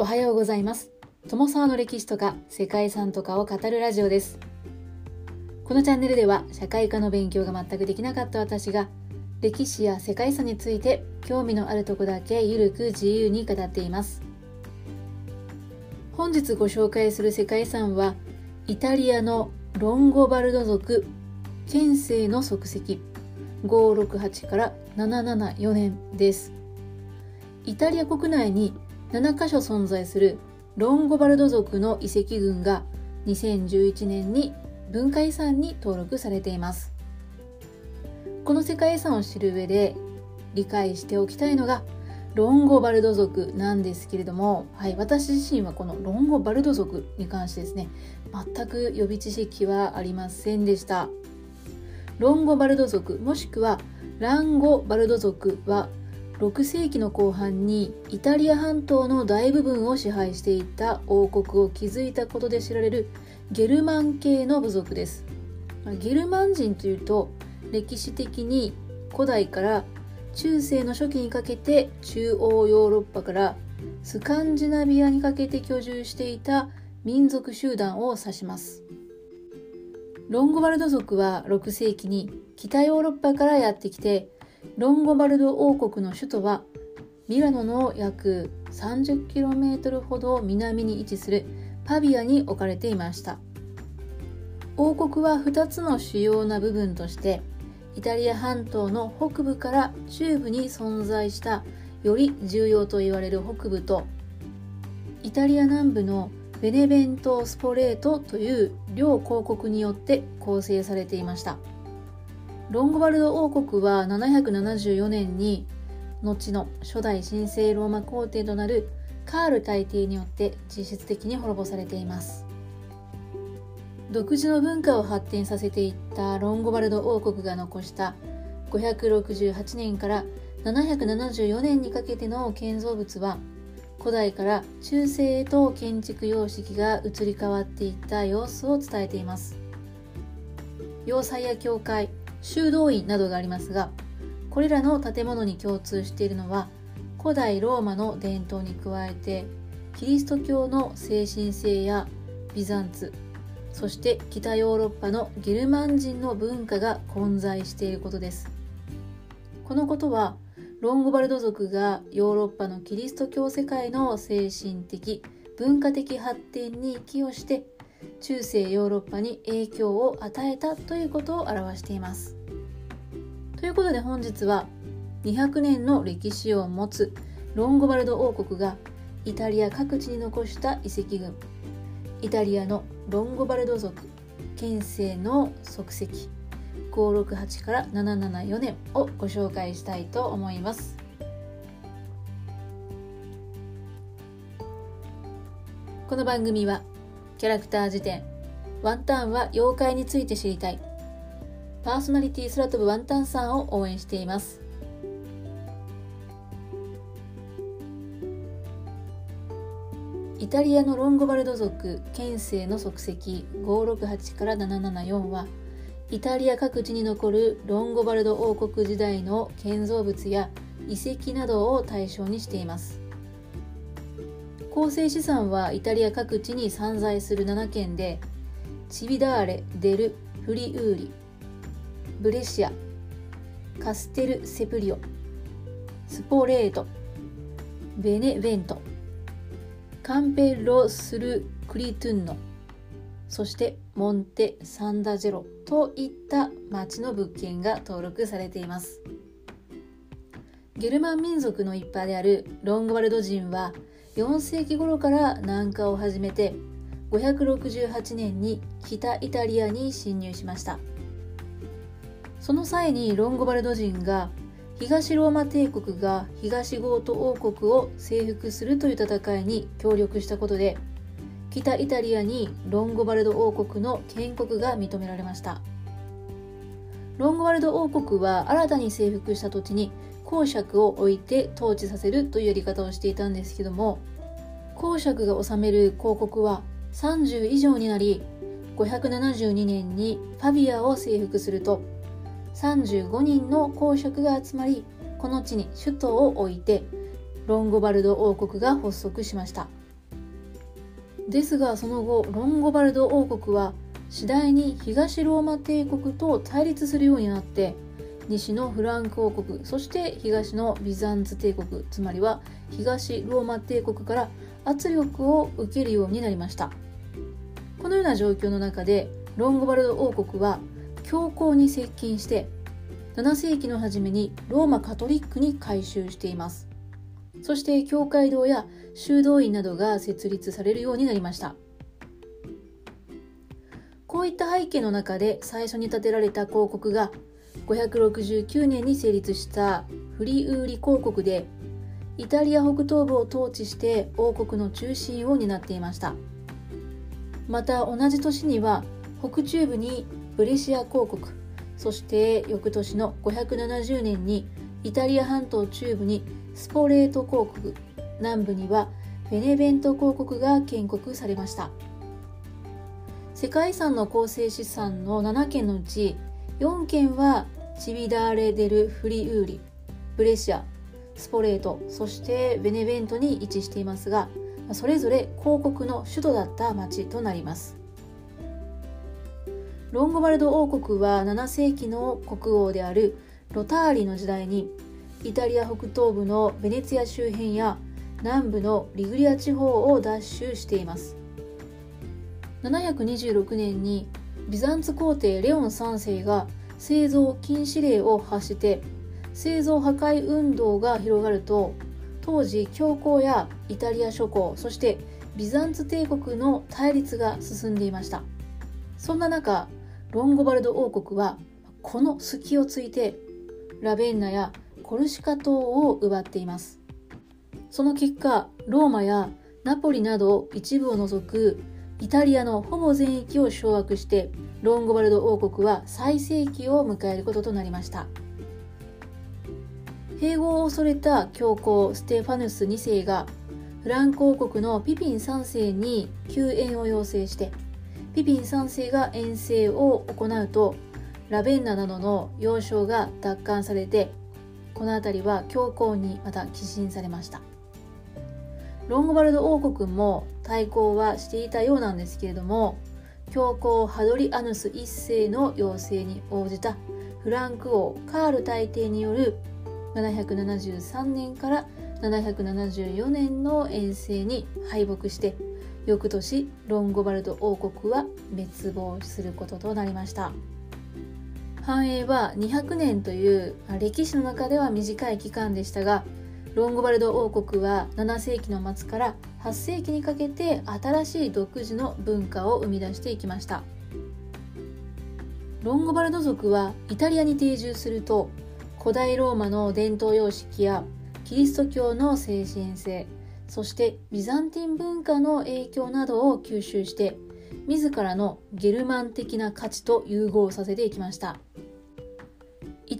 おはようございます。友沢の歴史とか世界遺産とかを語るラジオです。このチャンネルでは社会科の勉強が全くできなかった私が歴史や世界遺産について興味のあるとこだけゆるく自由に語っています。本日ご紹介する世界遺産はイタリアのロンゴバルド族県政の足跡568から774年です。イタリア国内に7カ所存在するロンゴバルド族の遺跡群が2011年に文化遺産に登録されています。この世界遺産を知る上で理解しておきたいのがロンゴバルド族なんですけれども、はい、私自身はこのロンゴバルド族に関してですね全く予備知識はありませんでした。ロンゴバルド族もしくはランゴバルド族は6世紀の後半にイタリア半島の大部分を支配していた王国を築いたことで知られるゲルマン系の部族です。ゲルマン人というと歴史的に古代から中世の初期にかけて中央ヨーロッパからスカンジナビアにかけて居住していた民族集団を指します。ロンゴバルド族は6世紀に北ヨーロッパからやってきてロンゴバルド王国の首都はミラノの約 30km ほど南に位置するパビアに置かれていました。王国は2つの主要な部分としてイタリア半島の北部から中部に存在したより重要と言われる北部とイタリア南部のベネベント・スポレートという両公国によって構成されていました。ロンゴバルド王国は774年に後の初代神聖ローマ皇帝となるカール大帝によって実質的に滅ぼされています。独自の文化を発展させていったロンゴバルド王国が残した568年から774年にかけての建造物は古代から中世へと建築様式が移り変わっていった様子を伝えています。要塞や教会修道院などがありますがこれらの建物に共通しているのは古代ローマの伝統に加えてキリスト教の精神性やビザンツそして北ヨーロッパのゲルマン人の文化が混在していることです。このことはロンゴバルド族がヨーロッパのキリスト教世界の精神的文化的発展に寄与して中世ヨーロッパに影響を与えたということを表しています。ということで本日は200年の歴史を持つロンゴバルド王国がイタリア各地に残した遺跡群。イタリアのロンゴバルド族県政の足跡。568から774年をご紹介したいと思います。この番組はキャラクター辞典。ワンタンは妖怪について知りたい。パーソナリティ空飛ぶワンタンさんを応援しています。イタリアのロンゴバルド族県政の足跡。568から774はイタリア各地に残るロンゴバルド王国時代の建造物や遺跡などを対象にしています。構成資産はイタリア各地に散在する7県でチビダーレ・デル・フリウーリブレシアカステル・セプリオスポレートベネベントカンペロスル・クリトゥンノそしてモンテ・サンダジェロといった町の物件が登録されています。ゲルマン民族の一派であるロンゴバルド人は4世紀頃から南下を始めて568年に北イタリアに侵入しました。その際にロンゴバルド人が東ローマ帝国が東ゴート王国を征服するという戦いに協力したことで北イタリアにロンゴバルド王国の建国が認められました。ロンゴバルド王国は新たに征服した土地に公爵を置いて統治させるというやり方をしていたんですけども公爵が治める公国は30以上になり572年にファビアを征服すると35人の公爵が集まりこの地に首都を置いてロンゴバルド王国が発足しました。ですがその後ロンゴバルド王国は次第に東ローマ帝国と対立するようになって西のフランク王国そして東のビザンツ帝国つまりは東ローマ帝国から圧力を受けるようになりました。このような状況の中でロンゴバルド王国は教皇に接近して7世紀の初めにローマカトリックに改宗しています。そして教会堂や修道院などが設立されるようになりました。こういった背景の中で最初に建てられた広告が569年に成立したフリウーリ公国でイタリア北東部を統治して王国の中心を担っていました。また同じ年には北中部にブレシア公国そして翌年の570年にイタリア半島中部にスポレート公国南部にはベネベント公国が建国されました。世界遺産の構成資産の7県のうち4県はチビダーレ・デル・フリウーリブレシアスポレートそしてベネベントに位置していますがそれぞれ広告の首都だった町となります。ロンゴバルド王国は7世紀の国王であるロターリの時代にイタリア北東部のベネツィア周辺や南部のリグリア地方を奪取しています。726年にビザンツ皇帝レオン3世が製造禁止令を発して製造破壊運動が広がると当時教皇やイタリア諸侯そしてビザンツ帝国の対立が進んでいました。そんな中ロンゴバルド王国はこの隙をついてラベンナやコルシカ島を奪っています。その結果ローマやナポリなど一部を除くイタリアのほぼ全域を掌握してロンゴバルド王国は最盛期を迎えることとなりました。併合を恐れた教皇ステファヌス2世がフランク王国のピピン3世に救援を要請してピピン3世が遠征を行うとラベンナなどの要衝が奪還されてこの辺りは教皇にまた寄進されました。ロンゴバルド王国も対抗はしていたようなんですけれども教皇ハドリアヌス1世の要請に応じたフランク王カール大帝による773年から774年の遠征に敗北して翌年ロンゴバルド王国は滅亡することとなりました。繁栄は200年という歴史の中では短い期間でしたがロンゴバルド王国は7世紀の末から8世紀にかけて新しい独自の文化を生み出していきました。ロンゴバルド族はイタリアに定住すると古代ローマの伝統様式やキリスト教の精神性そしてビザンティン文化の影響などを吸収して自らのゲルマン的な価値と融合させていきました。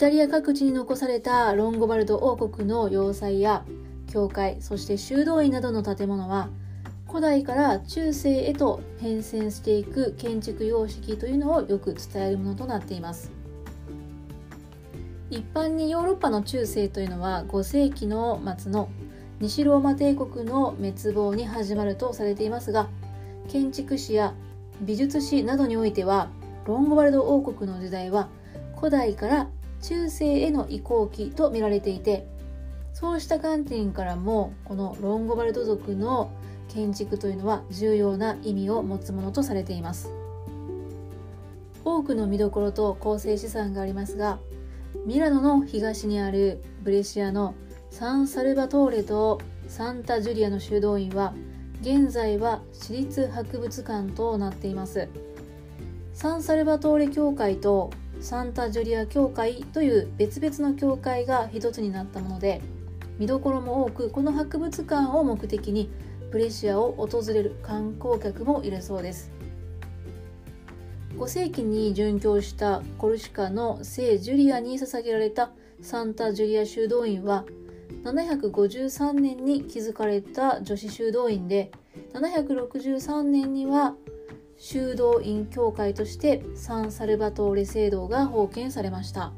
タリア各地に残されたロンゴバルド王国の要塞や教会そして修道院などの建物は古代から中世へと変遷していく建築様式というのをよく伝えるものとなっています。一般にヨーロッパの中世というのは5世紀の末の西ローマ帝国の滅亡に始まるとされていますが建築史や美術史などにおいてはロンゴバルド王国の時代は古代から中世への移行期と見られていてそうした観点からもこのロンゴバルド族の建築というのは重要な意味を持つものとされています。多くの見どころと構成資産がありますがミラノの東にあるブレシアのサン・サルバトーレとサンタ・ジュリアの修道院は現在は私立博物館となっています。サン・サルバトーレ教会とサンタ・ジュリア教会という別々の教会が一つになったもので見どころも多くこの博物館を目的にブレシアを訪れる観光客もいるそうです。5世紀に殉教したコルシカの聖ジュリアに捧げられたサンタ・ジュリア修道院は753年に築かれた女子修道院で763年には修道院教会としてサン・サルバトーレ聖堂が封建されました。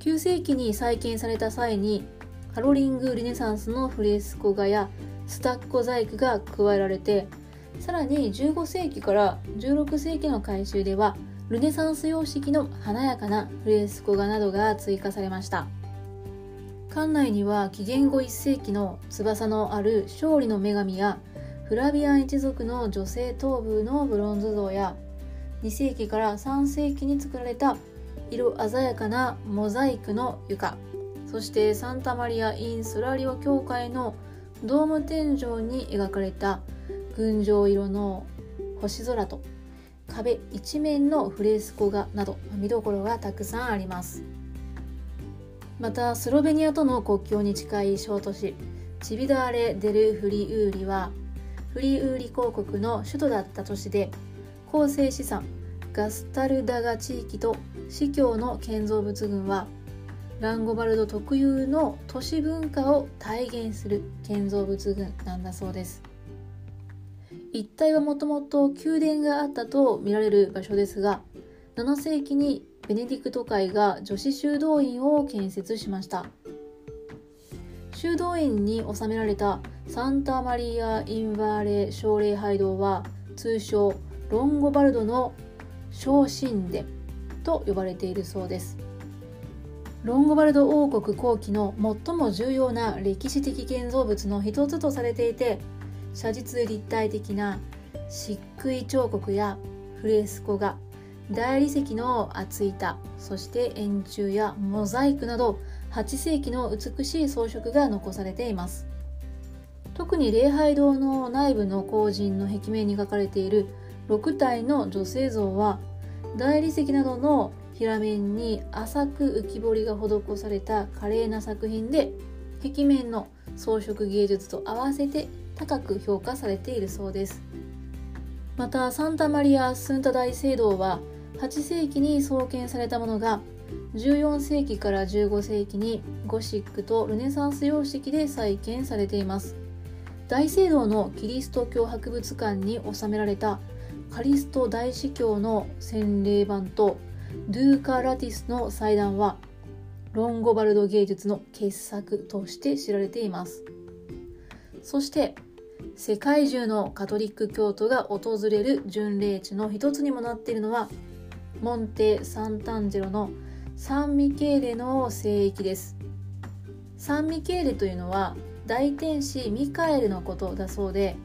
9世紀に再建された際にカロリング・ルネサンスのフレスコ画やスタッコ細工が加えられてさらに15世紀から16世紀の改修ではルネサンス様式の華やかなフレスコ画などが追加されました。館内には紀元後1世紀の翼のある勝利の女神やフラビアン一族の女性頭部のブロンズ像や2世紀から3世紀に作られた色鮮やかなモザイクの床そしてサンタマリア・イン・スラリオ教会のドーム天井に描かれた群青色の星空と壁一面のフレスコ画など見どころがたくさんあります。またスロベニアとの国境に近い小都市チビダーレ・デル・フリウーリはフリーウーリ公国の首都だった都市で構成資産ガスタルダガ地域と司教の建造物群はランゴバルド特有の都市文化を体現する建造物群なんだそうです。一帯はもともと宮殿があったと見られる場所ですが7世紀にベネディクト会が女子修道院を建設しました。修道院に収められたサンタマリア・インバーレ奨励拝堂は通称ロンゴバルドの小神殿と呼ばれているそうです。ロンゴバルド王国後期の最も重要な歴史的建造物の一つとされていて写実立体的な漆喰彫刻やフレスコ画大理石の厚板そして円柱やモザイクなど8世紀の美しい装飾が残されています。特に礼拝堂の内部の後人の壁面に描かれている6体の女性像は大理石などの平面に浅く浮き彫りが施された華麗な作品で壁面の装飾芸術と合わせて高く評価されているそうです。またサンタマリア・スンタ大聖堂は8世紀に創建されたものが14世紀から15世紀にゴシックとルネサンス様式で再建されています。大聖堂のキリスト教博物館に収められたカリスト大司教の洗礼版とドゥーカ・ラティスの祭壇はロンゴバルド芸術の傑作として知られています。そして世界中のカトリック教徒が訪れる巡礼地の一つにもなっているのはモンテ・サンタンジェロのサンミケーレの聖域です。サンミケーレというのは大天使ミカエルのことだそうで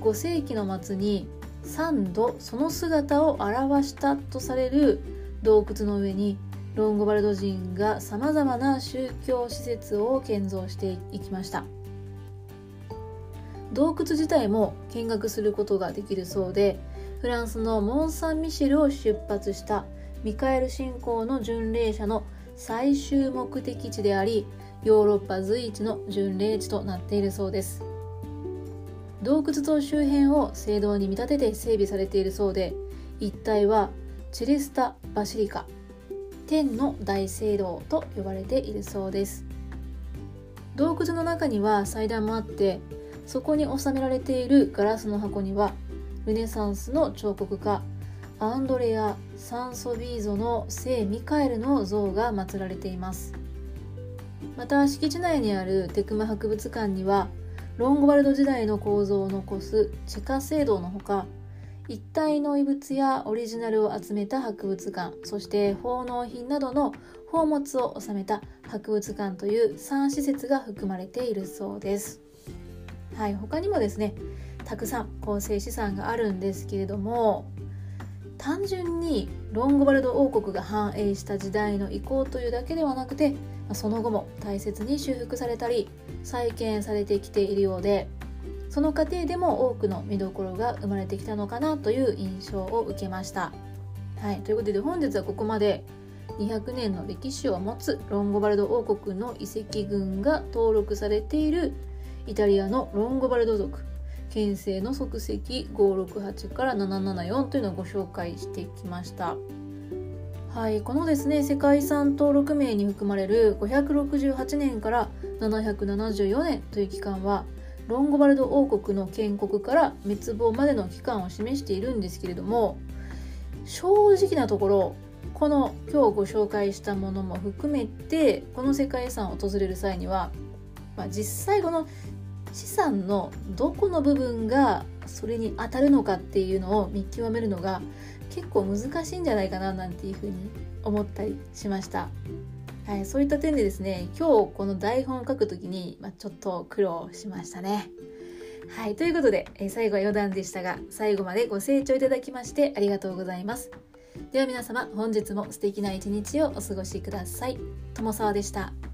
5世紀の末に3度その姿を表したとされる洞窟の上にロンゴバルド人がさまざまな宗教施設を建造していきました。洞窟自体も見学することができるそうでフランスのモン・サン・ミシェルを出発したミカエル信仰の巡礼者の最終目的地でありヨーロッパ随一の巡礼地となっているそうです。洞窟と周辺を聖堂に見立てて整備されているそうで一帯はチレスタ・バシリカ天の大聖堂と呼ばれているそうです。洞窟の中には祭壇もあってそこに収められているガラスの箱にはルネサンスの彫刻家アンドレア・サンソビーゾの聖ミカエルの像が祀られています。また敷地内にあるテクマ博物館にはロンゴバルド時代の構造を残す地下聖堂のほか一体の遺物やオリジナルを集めた博物館そして奉納品などの宝物を収めた博物館という3施設が含まれているそうです。はい他にもですねたくさん構成資産があるんですけれども単純にロンゴバルド王国が繁栄した時代の遺構というだけではなくてその後も大切に修復されたり再建されてきているようでその過程でも多くの見どころが生まれてきたのかなという印象を受けました。はい、ということで本日はここまで200年の歴史を持つロンゴバルド王国の遺跡群が登録されているイタリアのロンゴバルド族県政の足跡568から774というのをご紹介してきました。はい、このですね世界遺産登録名に含まれる568年から774年という期間はロンゴバルド王国の建国から滅亡までの期間を示しているんですけれども正直なところこの今日ご紹介したものも含めてこの世界遺産を訪れる際には、まあ、実際この資産のどこの部分がそれに当たるのかっていうのを見極めるのが結構難しいんじゃないかななんていうふうに思ったりしました。はい、そういった点でですね今日この台本を書くときに、まあ、ちょっと苦労しましたね。はい、ということで、え最後は余談でしたが最後までご清聴いただきましてありがとうございます。では皆様本日も素敵な一日をお過ごしください。友沢でした。